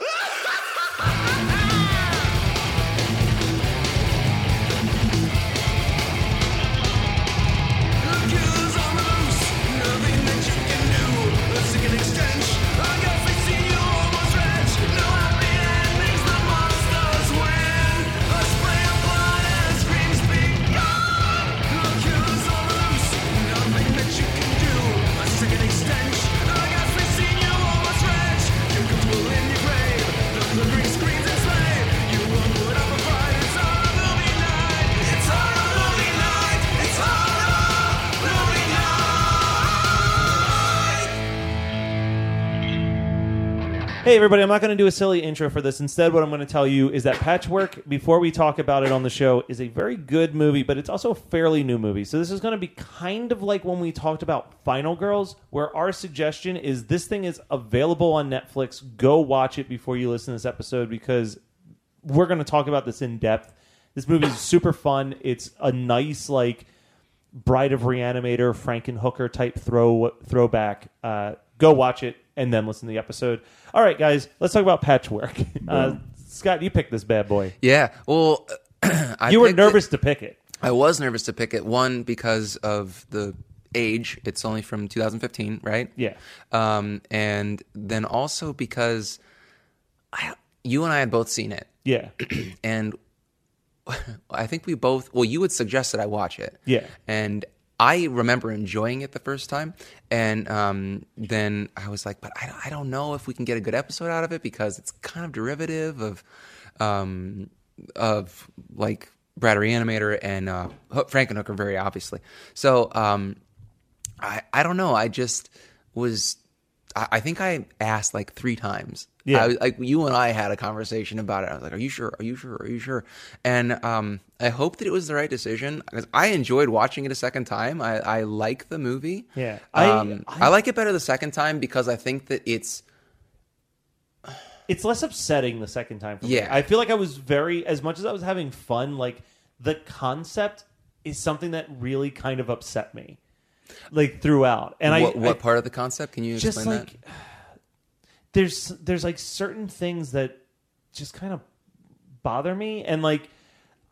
Ah! Hey, everybody, I'm not going to do a silly intro for this. Instead, what I'm going to tell you is that Patchwork, before we talk about it on the show, is a very good movie, but it's also a fairly new movie. So, this is going to be kind of like when we talked about Final Girls, where our suggestion is this thing is available on Netflix. Go watch it before you listen to this episode because we're going to talk about this in depth. This movie is super fun. It's a nice, like, Bride of Reanimator, Frankenhooker type throw throwback. Uh, go watch it and then listen to the episode. All right, guys, let's talk about Patchwork. Uh, Scott, you picked this bad boy. Yeah. Well, I you were picked it- nervous to pick it. I was nervous to pick it. One because of the age; it's only from 2015, right? Yeah. Um, and then also because I, you and I had both seen it, Yeah. and I think we both. Well, you would suggest that I watch it. Yeah. And I remember enjoying it the first time, and um, then I was like, but I, I don't know if we can get a good episode out of it because it's kind of derivative of, um, of like Bride Reanimator and uh, Frankenhooker, very obviously. So um, I I don't know. I just was. I think I asked like three times. Yeah. I, was- like you and I had a conversation about it. I was like, "Are you sure? Are you sure? Are you sure?" And um, I hope that it was the right decision because I enjoyed watching it a second time. I, I like the movie. Yeah. I- um, I- I, like it better the second time because I think that it's It's less upsetting the second time for me. Yeah. I feel like I was very, as much as I was having fun, like the concept is something that really kind of upset me, like throughout. And what, I, what I part of the concept can you just explain like that? there's there's like certain things that just kind of bother me and like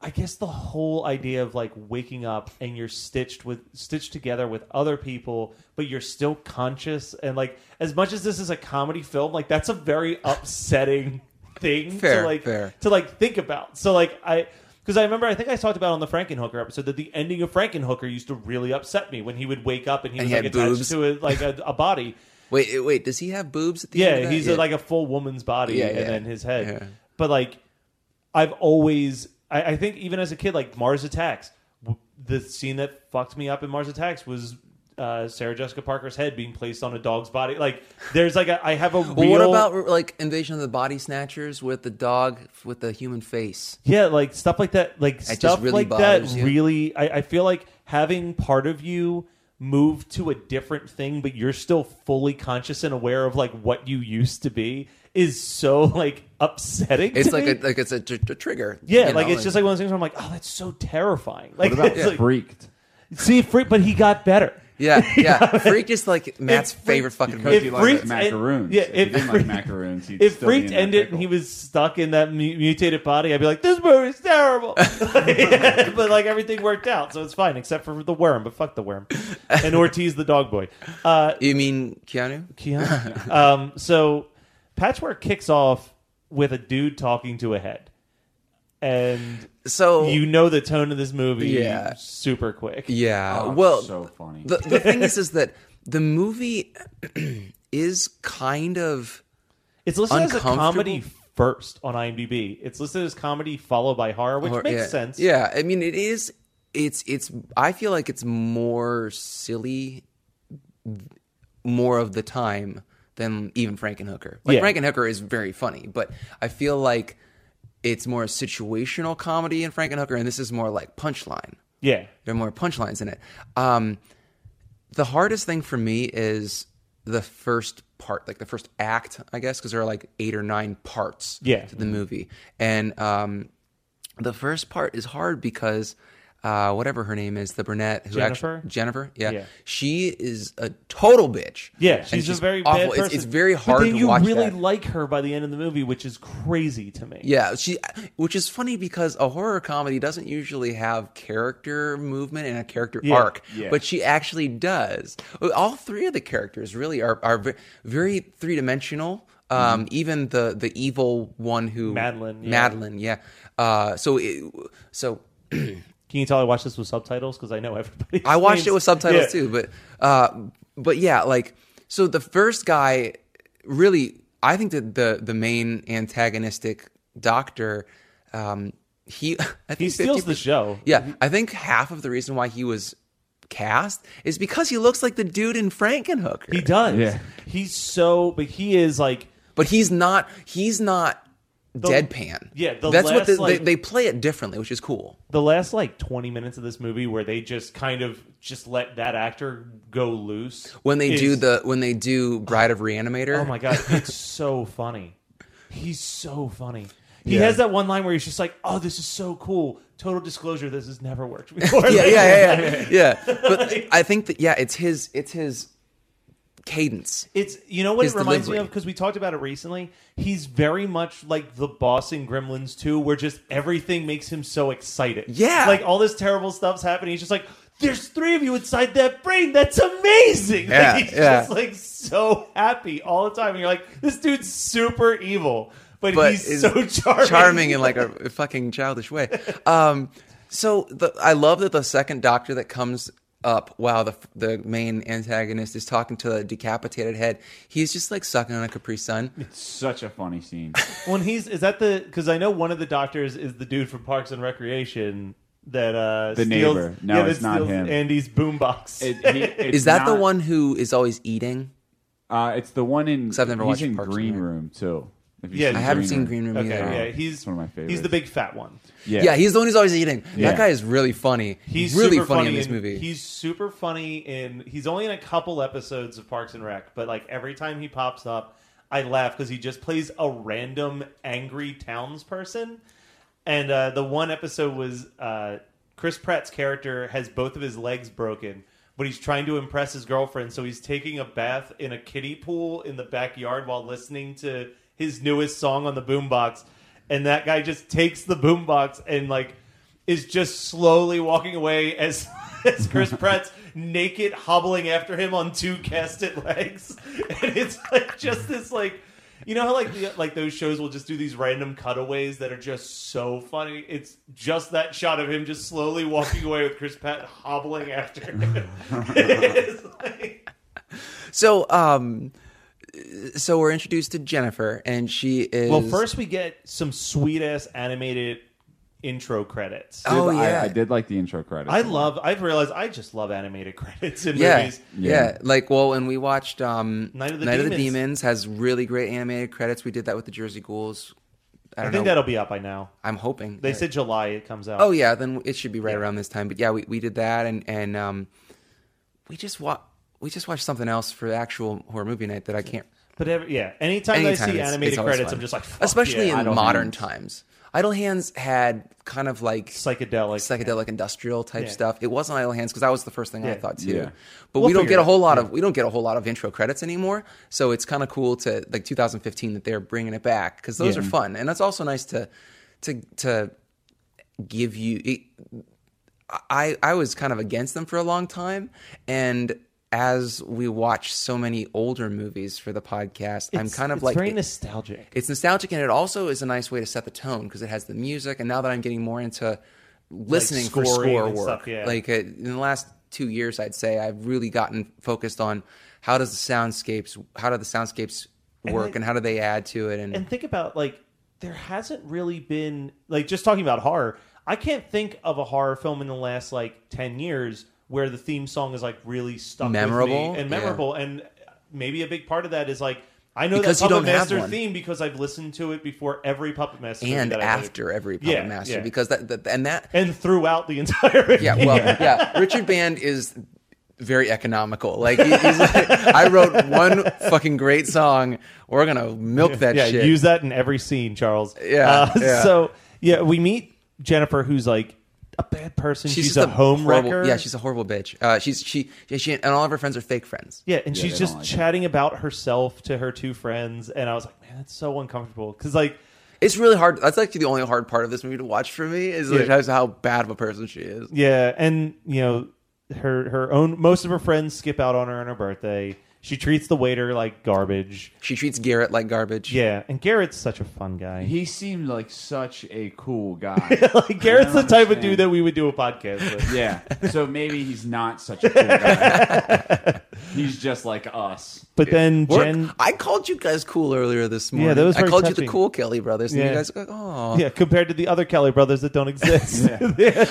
I guess the whole idea of like waking up and you're stitched with stitched together with other people, but you're still conscious and like as much as this is a comedy film, like that's a very upsetting thing Fair, to like fair. to like think about. So like I because I remember I think I talked about on the Frankenhooker episode that the ending of Frankenhooker used to really upset me when he would wake up and he And was he like had attached boobs. to a, like a, a body. Wait, wait. Does he have boobs at the end? Yeah, of that? he's a, like a full woman's body Yeah, and yeah. then his head. Yeah. But like, I've always, I, I think even as a kid, like Mars Attacks, w- the scene that fucked me up in Mars Attacks was uh, Sarah Jessica Parker's head being placed on a dog's body. Like, there's like a, I have a Well, real. what about like Invasion of the Body Snatchers with the dog with the human face? Yeah, like stuff like that. Like just stuff really like that. you? Really, I, I feel like having part of you move to a different thing, but you're still fully conscious and aware of like what you used to be, is so like upsetting. It's to like me. a like it's a, tr- tr- trigger. Yeah, like know, it's just like one of those things where I'm like, oh, that's so terrifying. Like, What about it's like- Freaked? see, freak, but he got better. Yeah, yeah. Freak is like Matt's Freak- favorite fucking Because If he movie. liked Freaked macaroons. yeah, if he didn't Freaked- like macaroons, he'd If still be freaked in that ended pickle. and he was stuck in that mu- mutated body, I'd be like, this movie's terrible. but like everything worked out, so it's fine except for the worm. But fuck the worm and Ortiz the dog boy. Uh, You mean Keanu? Keanu. um, so Patchwork kicks off with a dude talking to a head, and So you know the tone of this movie Yeah. super quick. Yeah. Oh, well, so funny. The, the thing is, is that the movie is kind of It's listed as a comedy first on IMDb. It's listed as comedy followed by horror, which or- makes yeah, sense. Yeah, I mean, it is. It's it's. I feel like it's more silly, more of the time than even Frankenhooker. Like Yeah. Frankenhooker is very funny, but I feel like it's more a situational comedy in Frankenhooker, and this is more like punchline. Yeah. There are more punchlines in it. Um, the hardest thing for me is the first part, like the first act, I guess, because there are like eight or nine parts Yeah. to the movie, and um, the first part is hard because. Uh, whatever her name is, the brunette who Jennifer? actually Jennifer, yeah. Yeah. she is a total bitch. Yeah, And she's, a very awful. bad It's- person. It's, very But hard then to you watch really that. like her by the end of the movie, which is crazy to me. Yeah, she, which is funny because a horror comedy doesn't usually have character movement and a character Yeah. arc, Yeah. but she actually does. All three of the characters really are are very three dimensional. Um, even the the evil one who Madeline, yeah. Madeline, yeah. Uh, so it, so Can you tell I watched this with subtitles? Because I know everybody. I watched it with subtitles Yeah. too, but uh, but yeah, like so the first guy really, I think that the the main antagonistic doctor, um, he I think He steals 50% the show. Yeah, I think half of the reason why he was cast is because he looks like the dude in Frankenhooker. He does. Yeah. He's so, but he is like but he's not. He's not. Deadpan. yeah, the that's what the, like- they, they play it differently, which is cool. the last like 20 minutes of this movie where they just kind of just let that actor go loose When they do the when they do Bride of Reanimator. oh my god it's so funny he's so funny he Yeah. has that one line where he's just like oh this is so cool total disclosure this has never worked before yeah, yeah, yeah, yeah, yeah. But I think that yeah, it's his it's his cadence. It's you know what it reminds me of because we talked about it recently. He's very much like the boss in Gremlins 2, where just everything makes him so excited. Yeah. like all this terrible stuff's happening. He's just like, "There's three of you inside that brain. That's amazing!" Like, Yeah, he's yeah. just like so happy all the time. And you're like, "This dude's super evil." But, But he's so charming. charming in like a fucking childish way. Um, so the, I love that the second Doctor that comes up while the the main antagonist is talking to the decapitated head, he's just like sucking on a Capri Sun. It's such a funny scene. when he's is that the because I know one of the doctors is the dude from Parks and Recreation that uh The steals, neighbor. No, yeah, it's not him. Andy's boombox. It- he- it's Is that the one who is always eating? Uh, it's the one in. I've never he's watched in Parks and Green Room too. If you've Yeah, I haven't seen Green Room Okay, either. yeah, he's It's one of my He's favorites. the big fat one. Yeah, Yeah, he's the one who's always eating. Yeah. That guy is really funny. He's really super funny, in this movie. He's super funny in. He's only in a couple episodes of Parks and Rec, but like every time he pops up, I laugh because he just plays a random angry townsperson. And uh, the one episode was uh, Chris Pratt's character has both of his legs broken, but he's trying to impress his girlfriend, so he's taking a bath in a kiddie pool in the backyard while listening to his newest song on the boombox. And that guy just takes the boombox and like is just slowly walking away as as Chris Pratt's naked hobbling after him on two casted legs, and it's like just this like. You know how like the, like those shows will just do these random cutaways that are just so funny. It's just that shot of him just slowly walking away with Chris Pratt hobbling after him. Like- so, um, so we're introduced to Jennifer, and she is. well, first we get some sweet ass animated intro credits. Oh, I- yeah. I, did like the intro credits. I love. I've realized I just love animated credits in yeah, movies. yeah, Yeah. Like, well, when we watched um, Night of the Night of the Demons. Demons has really great animated credits. We did that with the Jersey Ghouls. I I, don't think know. that'll be up by now. I'm hoping They that- said July it comes out. Oh yeah, then it should be right around this time. But yeah, we, we did that, and and um, we just wa- we just watched something else for the actual horror movie night that I can't. But every, yeah, anytime, Anytime I see animated it's credits, fun. I'm just like, especially yeah. in Idle modern Hands. times. Idle Hands had kind of like psychedelic. psychedelic industrial type Yeah. stuff. It wasn't Idle Hands because that was the first thing I thought too. Yeah. But We'll we don't get a whole lot of we don't get a whole lot of intro credits anymore. So it's kind of cool to like 2015 that they're bringing it back because those Yeah. are fun and it's also nice to to to give you. It, I I was kind of against them for a long time and as we watch so many older movies for the podcast, I'm kind of like it's like very nostalgic. it's nostalgic and it also is a nice way to set the tone because it has the music and now that i'm getting more into listening for scoring score work stuff, yeah. like uh, in the last two years i'd say i've really gotten focused on how does the soundscapes how do the soundscapes work then- and how do they add to it and, and think about like there hasn't really been like just talking about horror i can't think of a horror film in the last like 10 years where the theme song is like really stuck with Memorable? me and Yeah. memorable and maybe a big part of that is like i know Because that you puppet don't master theme because i've listened to it before every puppet master and after every puppet Yeah, master yeah. because that, that and that and throughout the entire yeah well yeah richard band is very economical like he, he's like i wrote one fucking great song we're gonna milk that yeah, shit use that in every scene, Charles. Yeah, Uh, yeah. So yeah, we meet Jennifer, who's like a bad person. She's, She's, a just home horrible, wrecker. Yeah, she's a horrible bitch. Uh, she's she, yeah, she and all of her friends are fake friends. yeah, and Yeah, she's just like chatting about herself to her two friends, and I was like, man, that's so uncomfortable because like. It's really hard. That's actually the only hard part of this movie to watch for me is like Yeah. how bad of a person she is. Yeah, and you know, her her own most of her friends skip out on her on her birthday. She treats the waiter like garbage. She treats Garrett like garbage. Yeah, and Garrett's such a fun guy. He seemed like such a cool guy. like Garrett's the I type of dude that we would do a podcast with. yeah. So maybe he's not such a cool guy. he's just like us. But then We're- Jen, I called you guys cool earlier this morning. that was I very called you touching. the cool Kelly brothers, and Yeah. you guys are like, oh. yeah, compared to the other Kelly brothers that don't exist.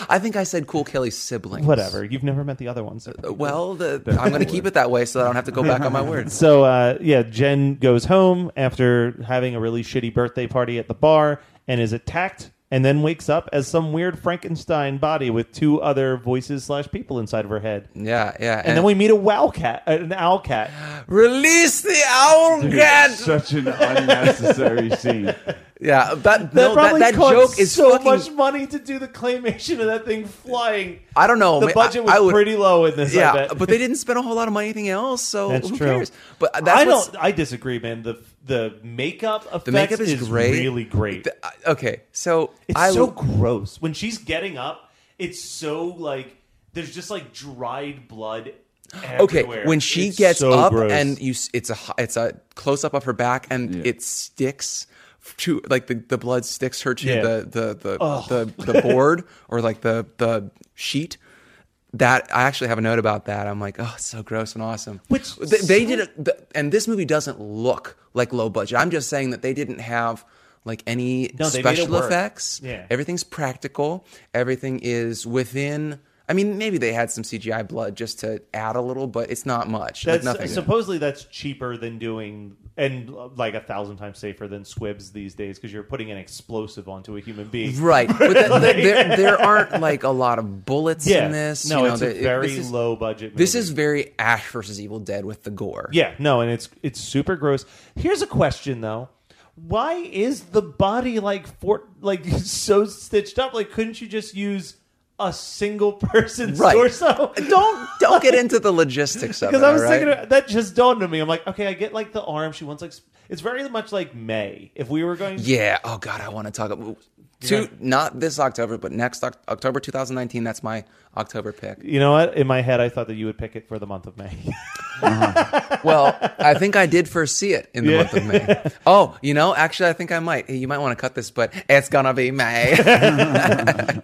I think I said cool Kelly siblings. Whatever. You've never met the other ones. Uh, well, the, I'm going to keep it that way so I don't have to go back on my words. So uh, yeah, Jen goes home after having a really shitty birthday party at the bar and is attacked, and then wakes up as some weird Frankenstein body with two other voices slash people inside of her head. Yeah, yeah. And then we meet a wow cat, uh, an owl cat. release the owl cat. Such an unnecessary scene. Yeah, that That no, that, probably that cost joke is so fucking. much money to do the claymation of that thing flying. I don't know. The man, budget was I would- pretty low in this. I Yeah, bet. but they didn't spend a whole lot of money anything else, so That's who true. cares? But that's I don't. I disagree, man. The the makeup effects The makeup is, great. really great. The- okay, so It's I so gross when she's getting up. It's so like there's just like dried blood. okay when she It's gets so up gross. and you it's a it's a close up of her back and Yeah. it sticks to like the, the blood sticks her to Yeah. the the the, the the board or like the the sheet. That I actually have a note about that. I'm like, oh, it's so gross and awesome. Which they, they did it, the, and this movie doesn't look like low budget. I'm just saying that they didn't have like any No, they made it special effects. Yeah. everything's practical. Everything is within. I mean, maybe they had some CGI blood just to add a little, but it's not much. that's like nothing. supposedly that's cheaper than doing and like a thousand times safer than squibs these days because you're putting an explosive onto a human being. Right, but th- th- there, there aren't like a lot of bullets Yeah. in this. No, you know, it's the- a very this is, low budget. This is very Ash versus Evil Dead with the gore. Yeah, no, and it's it's super gross. Here's a question though. Why is the body like for like so stitched up? Like couldn't you just use a single person's Right. torso? Don't don't get into the logistics of it. Because I was right? thinking that just dawned on me. I'm like, okay, I get like the arm. She wants like it's very much like May. If we were going, Yeah. Oh God, I want to talk about. Two, not this October, but next October 2019. That's my October pick. you know what? In my head, I thought that you would pick it for the month of May. Well, I think I did first see it in the Yeah. month of May. Oh, you know, actually, I think I might. You might want to cut this, but it's gonna be May.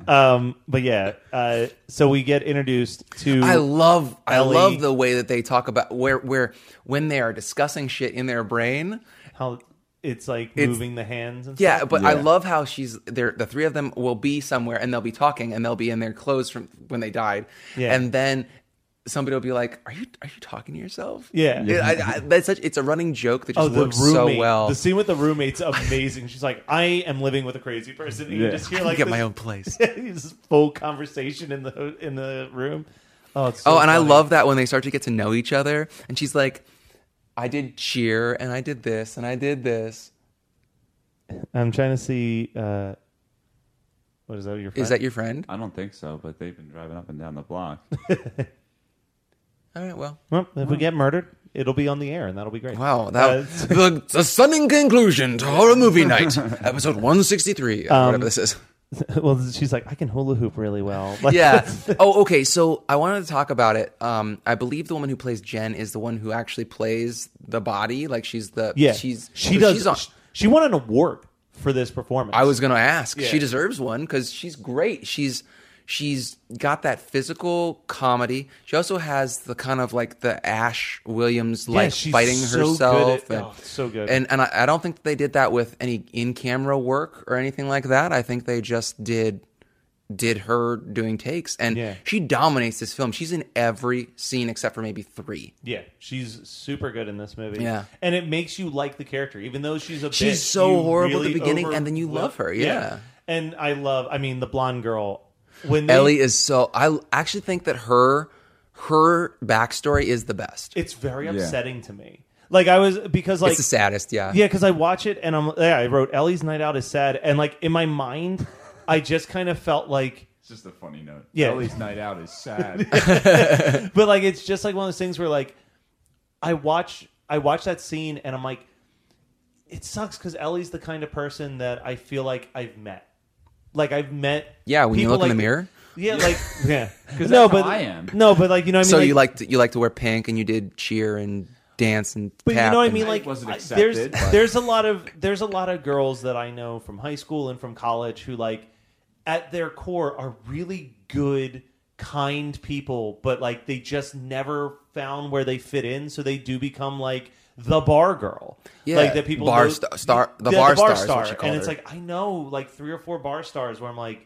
um, but yeah, uh, so we get introduced to. I love, I love the way that they talk about where, where when they are discussing shit in their brain. how it's like It's- moving the hands and Yeah, stuff. but I love how she's there. The three of them will be somewhere and they'll be talking and they'll be in their clothes from when they died. Yeah. and then somebody will be like, "Are you are you talking to yourself?" Yeah. It- I, I, that's such. It's a running joke that Oh, just the works roommate. so well. The scene with the roommate's amazing. She's like, "I am living with a crazy person." And you just hear like get this, my own place. this full conversation in the in the room. Oh, it's oh, so oh, and I love that when they start to get to know each other, and she's like, "I did cheer, and I did this, and I did this." I'm trying to see. Uh, what is that? Your friend? Is that your friend? I don't think so, but they've been driving up and down the block. All right, well. Well, if we get murdered, it'll be on the air, and that'll be great. Wow, Uh, that the, the stunning conclusion to horror movie night, episode one sixty three, Um, whatever this is. well, she's like, I can hula hoop really well. Like, yeah. Oh, okay. So I wanted to talk about it. Um, I believe the woman who plays Jen is the one who actually plays the body. Like she's the yeah. She's she so does. She's on, she, she won an award for this performance. I was gonna ask. Yeah. She deserves one because she's great. She's she's got that physical comedy. She also has the kind of like the Ash Williams like she's fighting so good at- and, oh, so good. And and I, I don't think they did that with any in camera work or anything like that. I think they just did did her doing takes and Yeah. she dominates this film. She's in every scene except for maybe three. Yeah, she's super good in this movie. Yeah. and it makes you like the character, even though she's a. She's bitch, so horrible at the beginning, over- and then you love her, yeah. and I love. I mean, the blonde girl when they, Ellie is so I actually think that her her backstory is the best. It's very upsetting to me. Like I was because like it's the saddest, yeah. Yeah, because I watch it and I'm yeah. I wrote Ellie's night out is sad, and like in my mind, I just kind of felt like. It's just a funny note. Yeah. Ellie's night out is sad. but like it's just like one of those things where like I watch I watch that scene and I'm like, it sucks because Ellie's the kind of person that I feel like I've met. Like I've met. Yeah, when you people look in the mirror? Yeah, like yeah, because that's how I am. No, but like you know, what I mean, so like, you like to, you like to wear pink and you did cheer and dance and But tap you know what I and- mean? Like, wasn't I- accepted, there's but- there's a lot of there's a lot of girls that I know from high school and from college who like at their core are really good, kind people, but like they just never found where they fit in, so they do become like the bar girl. Yeah, like that people bar know- sta- star- the Yeah, bar star is what you call and it's like I know like three or four bar stars where I'm like,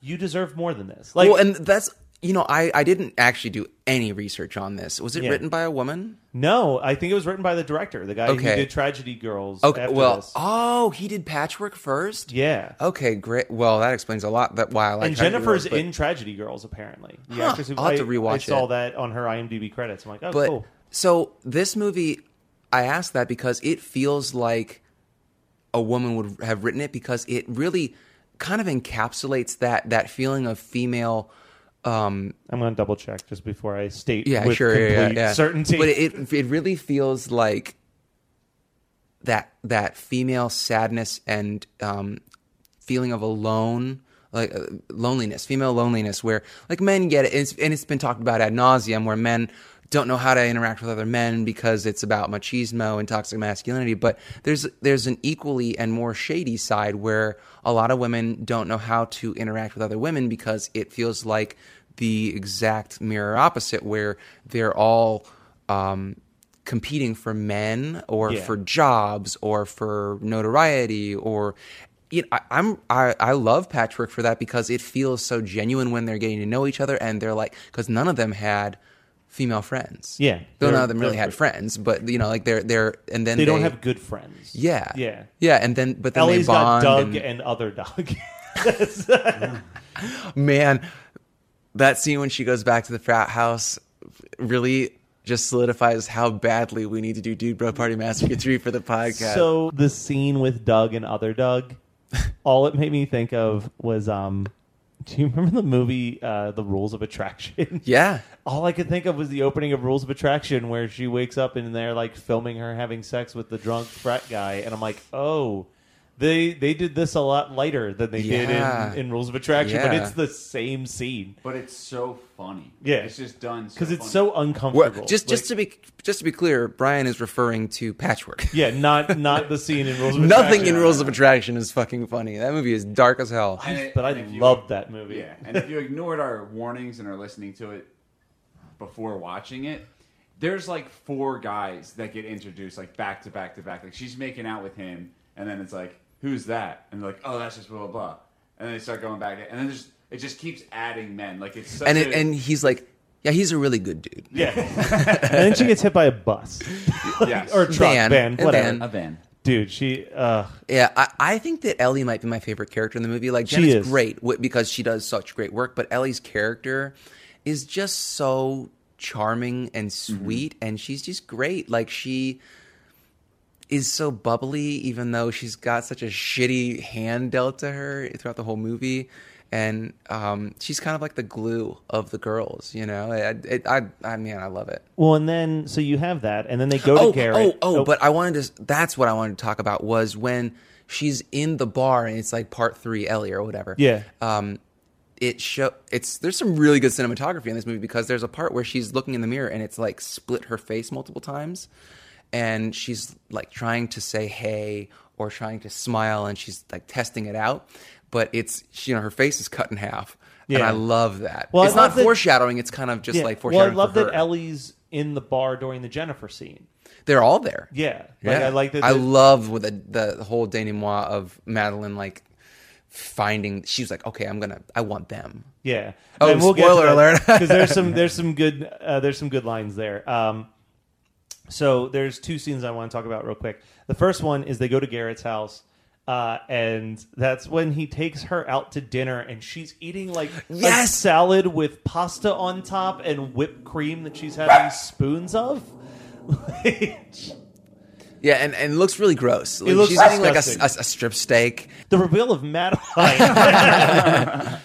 you deserve more than this. Like, well, and that's you know I I didn't actually do any research on this. Was it Yeah. written by a woman? no, I think it was written by the director, the guy who did Tragedy Girls. Okay, well, this. oh, he did Patchwork first. yeah. Okay, great. Well, that explains a lot. That why I like and Tragedy Jennifer's Girls, but- in Tragedy Girls, apparently. The Huh, I'll have to I- rewatch I saw it. that on her IMDb credits. I'm like, oh, But cool. so this movie, I ask that because it feels like a woman would have written it because it really kind of encapsulates that that feeling of female. Um, I'm going to double check just before I state yeah, with sure, yeah, yeah, complete yeah. certainty. But it it really feels like that that female sadness and um, feeling of alone, like uh, loneliness, female loneliness, where like men get it, and it's, and it's been talked about ad nauseum, where men don't know how to interact with other men because it's about machismo and toxic masculinity. But there's there's an equally and more shady side where a lot of women don't know how to interact with other women because it feels like the exact mirror opposite, where they're all um, competing for men or Yeah. for jobs or for notoriety or you know, I, I'm I, I love Patchwork for that because it feels so genuine when they're getting to know each other and they're like because none of them had female friends. Yeah, though none of them really had friends, but you know, like they're they're and then they don't have good friends. yeah Yeah. yeah, and then but then Ellie's they got bond Doug and- and, other Doug. man, that scene when she goes back to the frat house really just solidifies how badly we need to do Dude Bro Party Massacre 3 for the podcast. so the scene with Doug and other Doug, all it made me think of was um. Do you remember the movie uh, The Rules of Attraction? yeah. All I could think of was the opening of Rules of Attraction, where she wakes up and they're like filming her having sex with the drunk frat guy, and I'm like, oh, they they did this a lot lighter than they Yeah. did in, in Rules of Attraction, but Yeah. it's the same scene but it's so funny. Yeah. It's just done because it's funny. so Well, uncomfortable. just just Like, to be just to be clear, Brian is referring to Patchwork. yeah, not not the scene in Rules of Attraction. Nothing Attraction. in Rules of Attraction is fucking funny. That movie is dark as hell. And it- but I and if you- loved that movie. Yeah, and if you ignored our warnings and are listening to it before watching it, there's like four guys that get introduced like back to back to back. Like she's making out with him, and then it's like, who's that? And they're like, oh, that's just blah blah blah. And then they start going back, and then there's it just keeps adding men. Like it's such And a, and he's like, yeah, he's a really good dude. Yeah. and then she gets hit by a bus yes. or a truck, Van. van, A whatever. van. a van. Dude, she. Uh, Yeah, I, I think that Ellie might be my favorite character in the movie. Like, Jen She is is. great w- because she does such great work, but Ellie's character is just so charming and sweet, and she's just great. Like, she is so bubbly, even though she's got such a shitty hand dealt to her throughout the whole movie. And um, she's kind of like the glue of the girls, you know. I, it, I, I mean, I love it. well, and then so you have that, and then they go oh, to Garrett. Oh, oh, but I wanted to. That's what I wanted to talk about was when she's in the bar and it's like part three Ellie or whatever. Yeah. Um, it show it's there's some really good cinematography in this movie because there's a part where she's looking in the mirror and it's like split her face multiple times, and she's like trying to say hey or trying to smile and she's like testing it out, but it's you know her face is cut in half. And I love that. Well, it's not that- foreshadowing. It's kind of just Yeah. like foreshadowing well, I love that. Ellie's in the bar during the Jennifer scene. They're all there. Yeah, like, Yeah. I like that. I love with the, the whole denouement of Madeline like finding. She was like, okay, I'm gonna. I want them. Yeah. Oh, and we'll spoiler alert. because there's some there's some good uh, there's some good lines there. Um, so there's two scenes I want to talk about real quick. The first one is they go to Garrett's house. Uh, and that's when he takes her out to dinner, and she's eating like a Yes! salad with pasta on top and whipped cream that she's having spoons of. Yeah, and, and it looks really gross. Like, looks she's eating like a, disgusting. a, a strip steak. the reveal of Madeline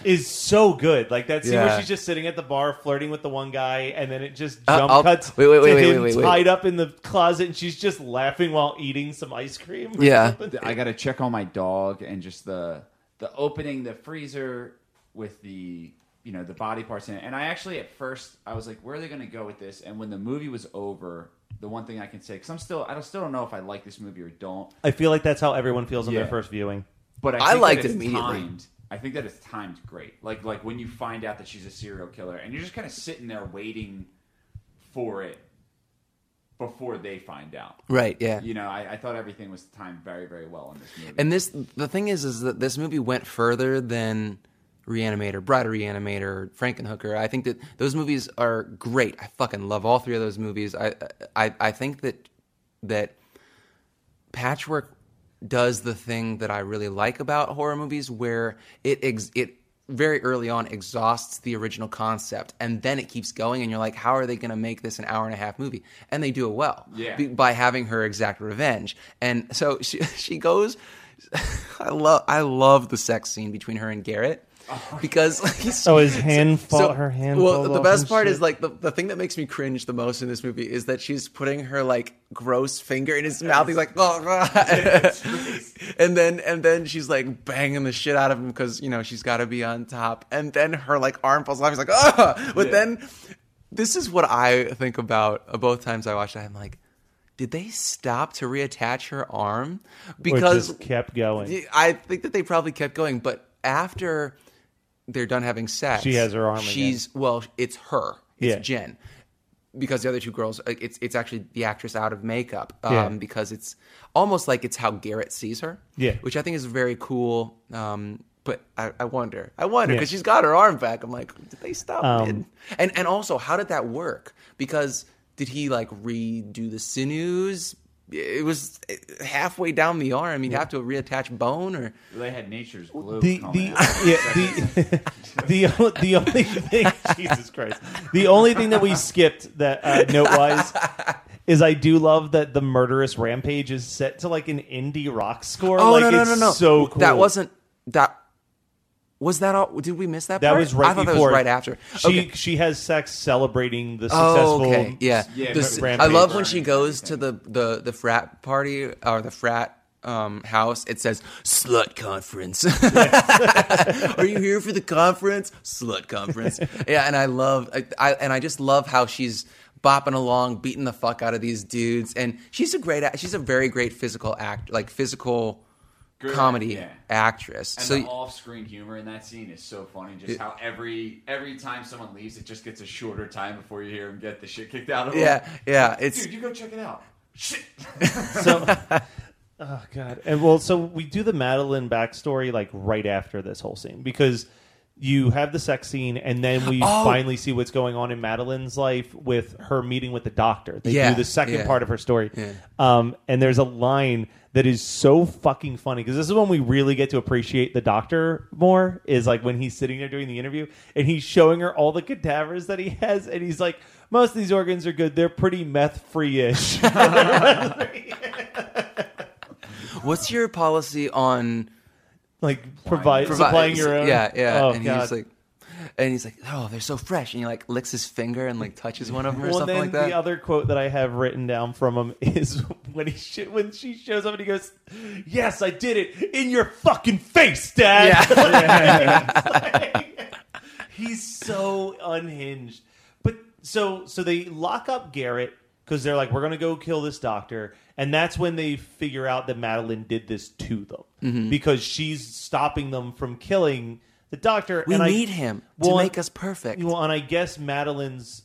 is so good. Like that scene where Yeah. she's just sitting at the bar flirting with the one guy, and then it just Uh, jump I'll- cuts wait, wait, wait, to wait, him wait, wait, wait. tied up in the closet, and she's just laughing while eating some ice cream. Yeah. I got to check on my dog and just the the opening the freezer with the you know the body parts in it. And I actually at first I was like, where are they going to go with this? And when the movie was over, the one thing I can say because I'm still I don't, still don't know if I like this movie or don't. I feel like that's how everyone feels on Yeah. their first viewing. But I, I think that liked it it's immediately. Timed, I think that it's timed great. Like like when you find out that she's a serial killer and you're just kind of sitting there waiting for it before they find out. Right. Yeah. You know, I, I thought everything was timed very very well in this movie. And this, the thing is, is that this movie went further than Reanimator, Bride of Reanimator, Frankenhooker. I think that those movies are great. I fucking love all three of those movies. I, I, I think that that Patchwork does the thing that I really like about horror movies, where it ex- it very early on exhausts the original concept, and then it keeps going, and you're like, how are they going to make this an hour and a half movie? And they do it well, Yeah. Be- by having her exact revenge. And so she she goes. I love I love the sex scene between her and Garrett because he's Oh, his hand fall- her hand Well, the best part shit. is like the, the thing that makes me cringe the most in this movie is that she's putting her like gross finger in his mouth. He's like, oh, and then and then she's like banging the shit out of him because you know she's got to be on top. And then her like arm falls off. He's like, oh, but then this is what I think about uh, both times I watched it. I'm like. Did they stop to reattach her arm? Or Because just kept going. I think that they probably kept going, but after they're done having sex, She has her arm again. She's well, it's her. It's Yeah. Jen. Because the other two girls, uh, it's it's actually the actress out of makeup. Um, Yeah. Because it's almost like it's how Garrett sees her. Yeah. Which I think is very cool. Um, but I, I wonder, I wonder Yeah. because she's got her arm back. I'm like, did they stop? Um, mid? and and also, how did that work? Because did he like redo the sinews? It was halfway down the arm. You'd have to reattach bone, or they had nature's glue. the the yeah the the the only thing Jesus Christ the only thing that we skipped that uh, note wise is I do love that the murderous rampage is set to like an indie rock score. Oh like, no no it's no no! So cool. That wasn't that. Was that all? Did we miss that? Part? That part? was right after. I thought before. that was right after. She okay. she has sex celebrating the Oh, successful. okay. Yeah. Yeah, The I love when she goes to the, the, the frat party or the frat um, house. It says slut conference. Are you here for the conference? Slut conference. yeah, and I love I, I and I just love how she's bopping along, beating the fuck out of these dudes, and she's a great. She's a very great physical act, like physical Good, comedy yeah. actress. And so the off-screen humor in that scene is so funny. Just how every every time someone leaves, it just gets a shorter time before you hear him get the shit kicked out of him. yeah, yeah, it's dude, you go check it out. Shit. So, oh god, and well, so we do the Madeline backstory like right after this whole scene because you have the sex scene, and then we Oh. finally see what's going on in Madeline's life with her meeting with the doctor. They Yeah, do the second yeah. part of her story, Yeah. um, and there's a line that is so fucking funny because this is when we really get to appreciate the doctor more. Is like when he's sitting there doing the interview and he's showing her all the cadavers that he has, and he's like. Most of these organs are good. They're pretty meth free ish. what's your policy on like provide Provi- supplying your own. Yeah, yeah. Oh and god. he's like, and he's like, "Oh, they're so fresh," and he like licks his finger and like touches one of them or well, something then like that. the other quote that I have written down from him is when he sh- when she shows up and he goes, "Yes, I did it in your fucking face, Dad." Like, he's so unhinged. But so so they lock up Garrett because they're like, "We're gonna go kill this doctor," and that's when they figure out that Madeline did this to them Mm-hmm. because she's stopping them from killing the doctor. we and I- need him to make us perfect. well, and I guess Madeline's.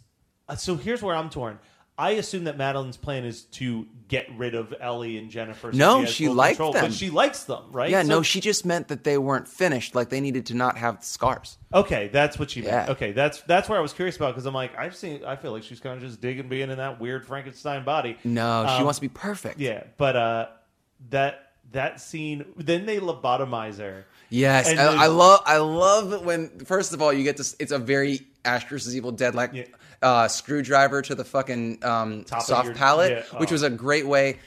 Uh, so here's where I'm torn. I assume that Madeline's plan is to get rid of Ellie and Jennifer. so No, she full liked them. but she likes them, right? yeah, So- no, she just meant that they weren't finished. Like they needed to not have scars. Okay, that's what she meant. Yeah. Okay, that's that's where I was curious about because I'm like, I've seen. I feel like she's kind of just digging being in that weird Frankenstein body. No, she Um, wants to be perfect. Yeah, but uh, that that scene. Then they lobotomize her. Yes, And I, I love. I love when first of all you get to. It's a very Ash versus Evil Dead like Yeah. uh, screwdriver to the fucking um, soft your- palate, yeah, which oh. was a great way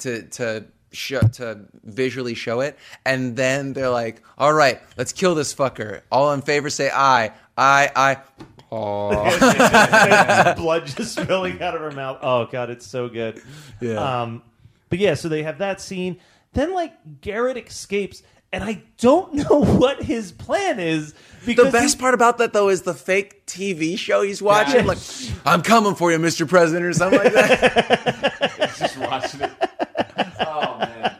to to show to visually show it. And then they're like, "All right, let's kill this fucker." All in favor, say aye, aye, aye. Oh, blood just spilling out of her mouth. Oh god, it's so good. Yeah. Um, but yeah, so they have that scene. Then like Garrett escapes, and I don't know what his plan is because the best he- part about that though is the fake TV show he's watching. Yeah. Like, I'm coming for you, Mr. President, or something like that. he's just watching it. Oh man.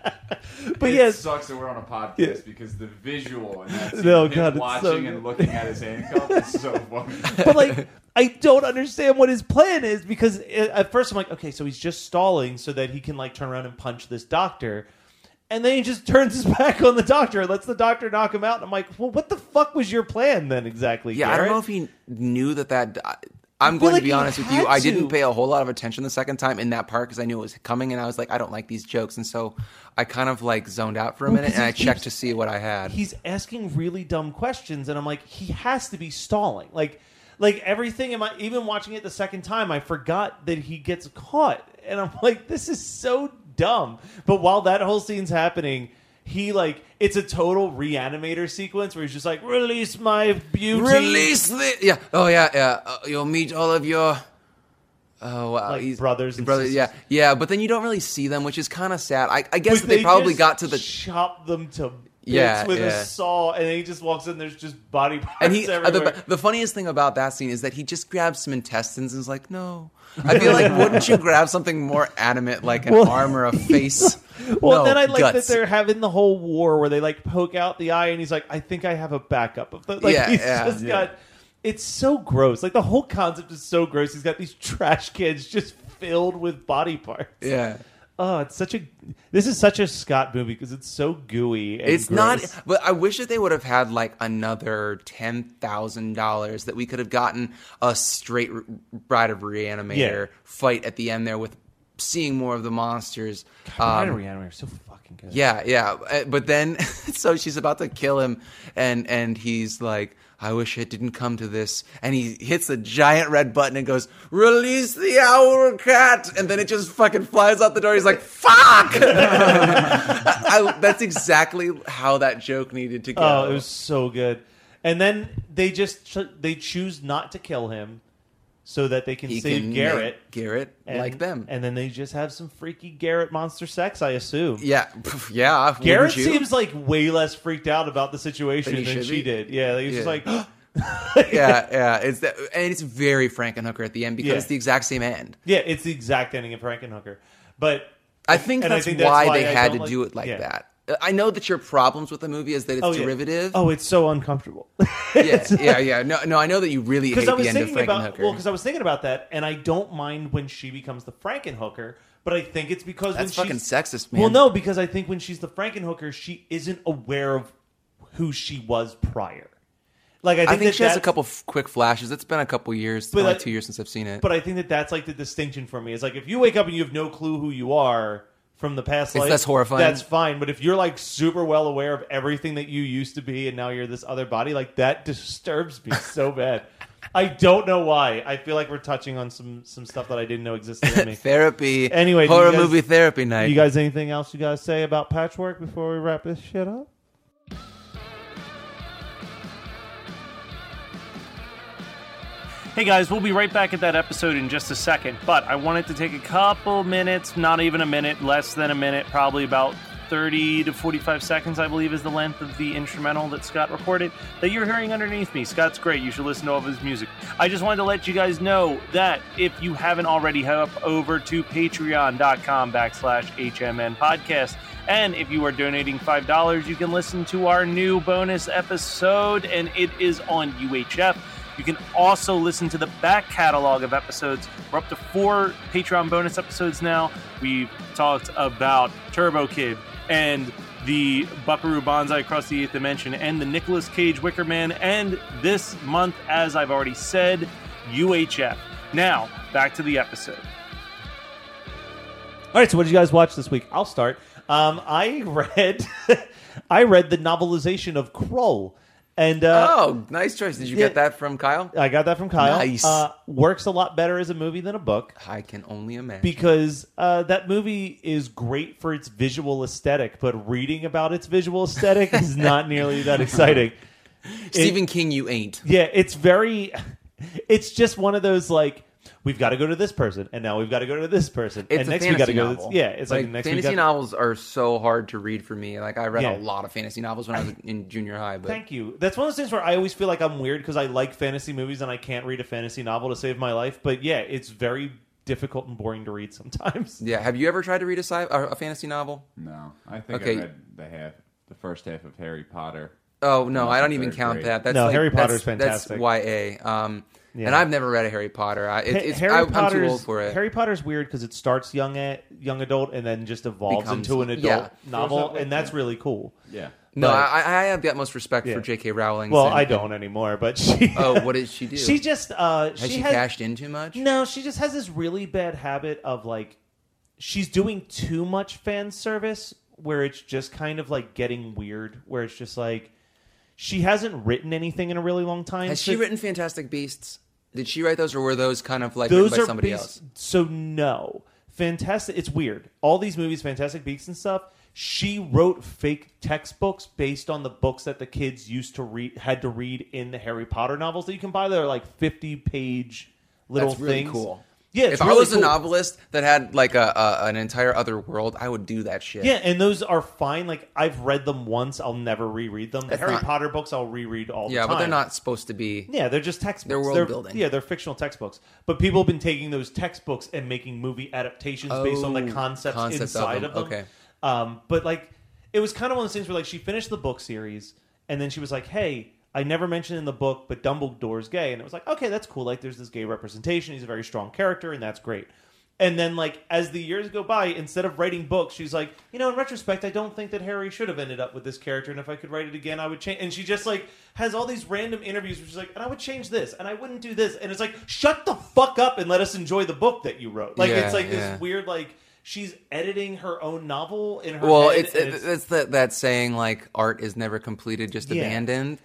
But it yes, sucks that we're on a podcast Yeah. because the visual and that scene No, him God, watching so and looking at his handcuff is so funny. but like I don't understand what his plan is because uh, at first I'm like, okay, so he's just stalling so that he can like turn around and punch this doctor. And then he just turns his back on the doctor and lets the doctor knock him out. And I'm like, well, what the fuck was your plan then exactly? Yeah, I don't know if he knew that that. I- I'm going like to be honest with you. I didn't pay a whole lot of attention the second time in that part because I knew it was coming, and I was like, I don't like these jokes, and so I kind of like zoned out for a Well, minute and I checked to see what I had. he's asking really dumb questions and i'm like he has to be stalling like like everything in my even watching it the second time i forgot that he gets caught and i'm like this is so dumb but while that whole scene's happening he like it's a total reanimator sequence where he's just like release my beauty Release the yeah. Oh yeah, yeah. Uh, you'll meet all of your. Oh wow, Like he's- brothers and brothers. Yeah, sisters. yeah. But then you don't really see them, which is kind of sad. I, I guess But they, probably got to the chop them to Yeah, with yeah. a saw and then he just walks in there's just body parts And he, uh, everywhere. the, the funniest thing about that scene is that he just grabs some intestines and is like, "No." I feel like wouldn't you grab something more animate like an Well- arm or a face? Well, No, then I like guts. that they're having the whole war where they like poke out the eye, and he's like, "I think I have a backup of the like." Yeah, he's yeah. just got. It's so gross. Like the whole concept is so gross. He's got these trash cans just filled with body parts. Yeah. Oh, it's such a. This is such a Scott movie because it's so gooey. And It's gross. not, but I wish that they would have had like another ten thousand dollars that we could have gotten a straight Bride of Reanimator Yeah. fight at the end there with seeing more of the monsters. God, Um, Reanimator is so fucking good. yeah, yeah. Uh, But then, so she's about to kill him, and and he's like, "I wish it didn't come to this." And he hits the giant red button and goes, "Release the owl cat!" And then it just fucking flies out the door. He's like, "Fuck!" I, that's exactly how that joke needed to go. Oh, it was so good. And then they just they choose not to kill him so that they can He save can Garrett. make Garrett and, like them. And then they just have some freaky Garrett monster sex, I assume. yeah, yeah. wouldn't Garrett you? seems like way less freaked out about the situation Than than, he should she be. did. Yeah, he was just Yeah. like, yeah, yeah. It's that, and it's very Frankenhooker at the end because Yeah. it's the exact same end. yeah, it's the exact ending of Frankenhooker. But I think and I that's think that's why, why they I had don't to like- do it like yeah. that. I know that your problems with the movie is that it's oh, yeah. derivative. Oh, it's so uncomfortable. yeah, yeah, yeah. No, no. I know that you really hate Because I was the end of thinking about Frankenhooker. well, because I was thinking about that, and I don't mind when she becomes the Frankenhooker, but I think it's because That's when fucking she's, sexist, man. Well, no, because I think when she's the Frankenhooker, she isn't aware of who she was prior. Like I think, I think that she has a couple quick flashes. It's been a couple years, it's But been like that- two years since I've seen it. But I think that that's like the distinction for me. Is like if you wake up and you have no clue who you are from the past life, That's horrifying. That's fine. But if you're like super well aware of everything that you used to be and now you're this other body, like that disturbs me so bad. I don't know why. I feel like we're touching on some some stuff that I didn't know existed in me. therapy. Anyway, horror guys- movie therapy night. you guys, anything else you guys say about Patchwork before we wrap this shit up? Hey guys, we'll be right back at that episode in just a second, but I wanted to take a couple minutes, not even a minute, less than a minute, probably about 30 to 45 seconds, I believe, is the length of the instrumental that Scott recorded that you're hearing underneath me. Scott's great. You should listen to all of his music. I just wanted to let you guys know that if you haven't already, head up over to patreon.com backslash HMN podcast. And if you are donating $5, you can listen to our new bonus episode, and it is on UHF. You can also listen to the back catalog of episodes. We're up to four Patreon bonus episodes now. We've talked about Turbo Kid and the Buckaroo Banzai Across the Eighth Dimension and the Nicolas Cage Wicker Man. And this month, as I've already said, UHF. Now, back to the episode. All right, so what did you guys watch this week? I'll start. Um, I read, I read the novelization of Krull, and uh, oh, nice choice. Did you yeah. get that from Kyle? I got that from Kyle. Nice. Uh, works a lot better as a movie than a book I can only imagine. because uh, that movie is great for its visual aesthetic, but reading about its visual aesthetic is not nearly that exciting. Stephen King, you ain't. Yeah, it's very. It's just one of those like we've got to go to this person, and now we've got to go to this person, It's and a next we got to fantasy go. To novel. this, yeah, it's like, like, next we fantasy got. novels are so hard to read for me. Like I read Yeah. a lot of fantasy novels when I was in junior high, but Thank you. That's one of those things where I always feel like I'm weird because I like fantasy movies and I can't read a fantasy novel to save my life. But yeah, it's very difficult and boring to read sometimes. yeah. Have you ever tried to read a sci- or a fantasy novel? No, I think Okay. I read the half, the first half of Harry Potter. Oh no, I don't even third count grade. that. That's No, like, Harry Potter's that's, fantastic. That's YA. Um, Yeah. and I've never read a Harry Potter. I, it, it's, Harry I, I'm too Potter's old for it. Harry Potter's weird because it starts young at young adult and then just evolves Becomes- into an adult yeah. novel, Grows and that's really cool. Yeah. no, but- I, I have the utmost respect Yeah. for J.K. Rowling. Well, and- I don't anymore, but she. Oh, what did she do? She just uh, has she, she, has, cashed in too much? No, she just has this really bad habit of like she's doing too much fan service where it's just kind of like getting weird where it's just like she hasn't written anything in a really long time. Has so she written Fantastic Beasts? Did she write those, or were those kind of like those written by somebody based- else? So no. Fantastic it's weird. All these movies, Fantastic Beasts and stuff, she wrote fake textbooks based on the books that the kids used to read had to read in the Harry Potter novels that you can buy. They're like fifty page little That's really things. cool. Yeah, if I really was a novelist that had like a, a an entire other world, I would do that shit. Yeah, and those are fine. Like I've read them once, I'll never reread them. The That's Harry not- Potter books I'll reread all the yeah, time. but they're not supposed to be. Yeah, they're just textbooks. They're world building. Yeah, they're fictional textbooks. But people have been taking those textbooks and making movie adaptations based on the Oh, concepts, concepts of inside them. of them. Okay. Um, but like, it was kind of one of those things where like she finished the book series and then she was like, "Hey, I never mentioned in the book, but Dumbledore's gay," and it was like, "Okay, that's cool. Like, there's this gay representation. He's a very strong character, and that's great." And then, like, as the years go by, instead of writing books, she's like, you know, in retrospect, I don't think that Harry should have ended up with this character. And if I could write it again, I would change. And she just, like, has all these random interviews where she's like, and I would change this, and I wouldn't do this. And it's like, shut the fuck up and let us enjoy the book that you wrote. Like, Yeah, it's like yeah. this weird, like, she's editing her own novel in her Well, head. it's and it's, it's that that saying like art is never completed, just Yeah. abandoned.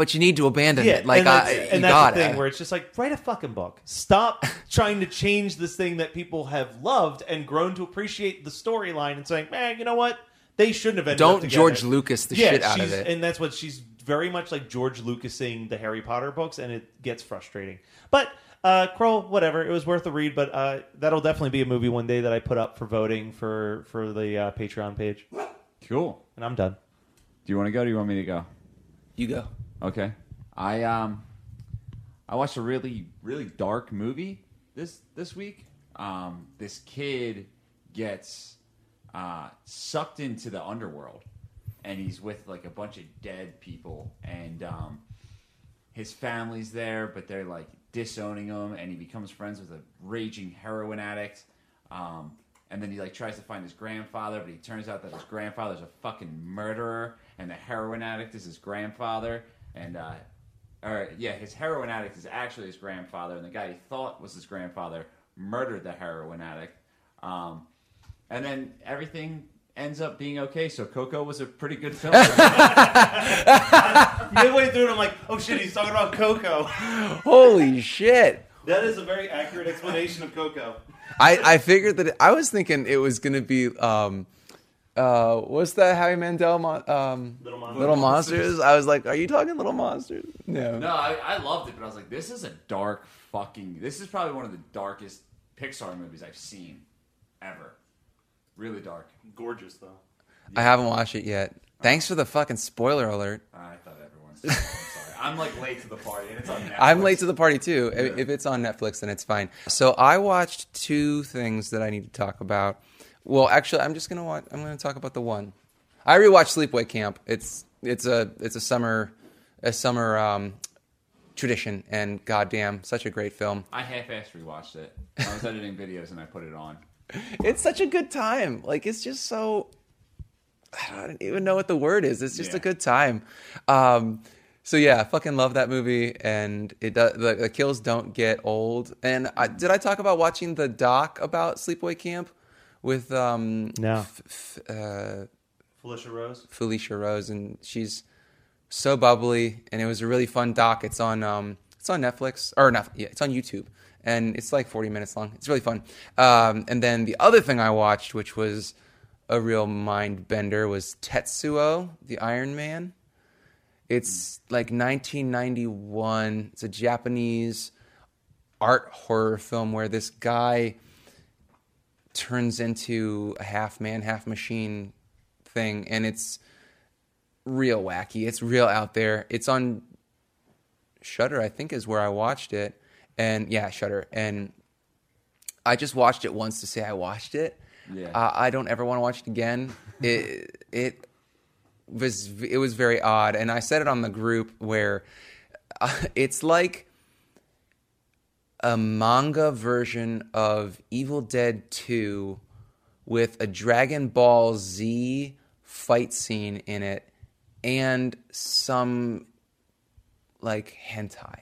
But you need to abandon Yeah, it. Like and that's, I, and you that's got the thing where it's just like write a fucking book. Stop trying to change this thing that people have loved and grown to appreciate the storyline and saying, man, you know what? They shouldn't have ended Don't together." George Lucas the yeah, shit out of it. and that's what she's very much like George Lucasing the Harry Potter books, and it gets frustrating. But uh, Krull, whatever, it was worth a read. But uh, that'll definitely be a movie one day that I put up for voting for for the uh, Patreon page, Cool. and I'm done. Do you want to go? Or do you want me to go? You go. Okay. I um I watched a really really dark movie this this week. Um this kid gets uh sucked into the underworld and he's with like a bunch of dead people and um his family's there but they're like disowning him and he becomes friends with a raging heroin addict. Um and then he like tries to find his grandfather, but he turns out that his grandfather's a fucking murderer, and the heroin addict is his grandfather. And uh, or yeah, his heroin addict is actually his grandfather, and the guy he thought was his grandfather murdered the heroin addict. Um, and then everything ends up being okay. So Coco was a pretty good film. Midway through, it, I'm like, oh shit, he's talking about Coco. Holy shit! That is a very accurate explanation of Coco. I, I figured that it, I was thinking it was going to be um, uh, what's that Howie Mandel mon- um, Little Monsters. Little Monsters? I was like, are you talking Little Monsters? No. No, I, I loved it, but I was like, this is a dark fucking. This is probably one of the darkest Pixar movies I've seen ever. Really dark. Gorgeous though. I haven't watched it yet. Thanks for the fucking spoiler alert. I thought everyone. Saw it. I'm sorry. I'm like late to the party, and it's on Netflix. I'm late to the party too. If- If it's on Netflix, then it's fine. So I watched two things that I need to talk about. Well, actually, I'm just gonna watch. I'm gonna talk about the one. I rewatched Sleepaway Camp. It's it's a it's a summer a summer um, tradition, and goddamn, such a great film. I half-assed rewatched it. I was editing videos and I put it on. It's such a good time. Like it's just so. I don't even know what the word is. It's just a good time. Um, so yeah, I fucking love that movie, and it does, the, the kills don't get old. And I, did I talk about watching the doc about Sleepaway Camp with um, No. f- f- uh, Felicia Rose. Felicia Rose, and she's so bubbly, and it was a really fun doc. It's on um, it's on Netflix or not? Yeah, it's on YouTube, and it's like forty minutes long. It's really fun. Um, and then the other thing I watched, which was a real mind bender, was Tetsuo, the Iron Man. It's like 1991. It's a Japanese art horror film where this guy turns into a half man, half machine thing, and it's real wacky. It's real out there. It's on Shudder, I think, is where I watched it, and yeah, Shudder. And I just watched it once to say I watched it. Yeah. Uh, I don't ever want to watch it again. It it was it was very odd, and I said it on the group where uh, it's like a manga version of Evil Dead 2 with a Dragon Ball Z fight scene in it and some like hentai.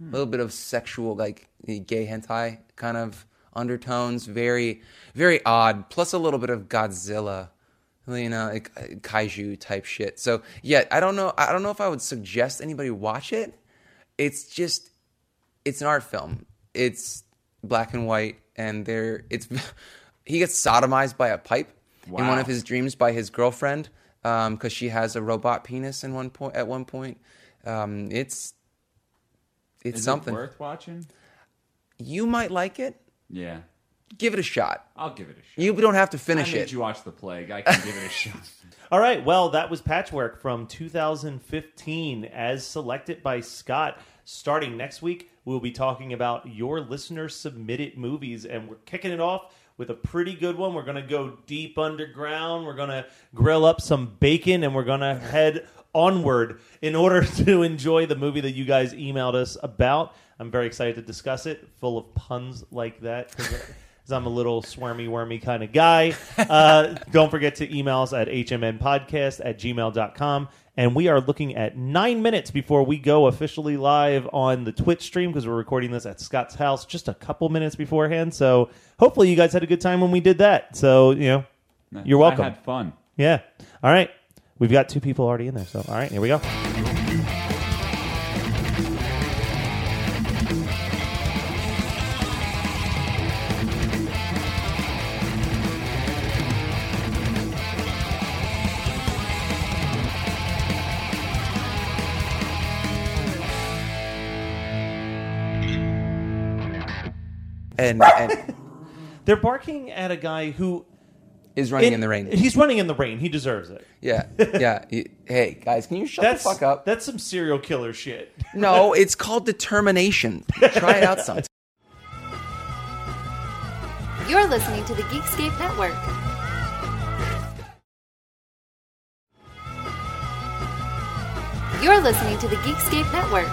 A little bit of sexual like gay hentai kind of undertones, very very odd, plus a little bit of Godzilla you know, like kaiju type shit. So yeah, I don't know. I don't know if I would suggest anybody watch it. It's just, it's an art film. It's black and white, and there, it's he gets sodomized by a pipe in one of his dreams by his girlfriend because she has a robot penis in one point. At one point, um, it's it's Is something it worth watching? you might like it. Yeah, Give it a shot. I'll give it a shot. You don't have to I finish made it. you watch The Plague. I can give it a shot. All right, well, that was Patchwork from 2015 as selected by Scott. Starting next week, we'll be talking about your listener submitted movies, and we're kicking it off with a pretty good one. We're going to go deep underground. We're going to grill up some bacon, and we're going to head onward in order to enjoy the movie that you guys emailed us about. I'm very excited to discuss it, full of puns like that. I'm a little swarmy, wormy kind of guy. Uh, don't forget to email us at hmnpodcast at gmail.com. And we are looking at nine minutes before we go officially live on the Twitch stream because we're recording this at Scott's house just a couple minutes beforehand. So hopefully you guys had a good time when we did that. So, you know, you're welcome. I had fun. Yeah. All right. We've got two people already in there. So, all right, here we go. And, and They're barking at a guy who. is running in the rain. He's running in the rain. He deserves it. Yeah, yeah. Hey, guys, can you shut That's the fuck up? That's some serial killer shit. No, it's called determination. Try it out sometime. You're listening to the Geekscape Network. You're listening to the Geekscape Network.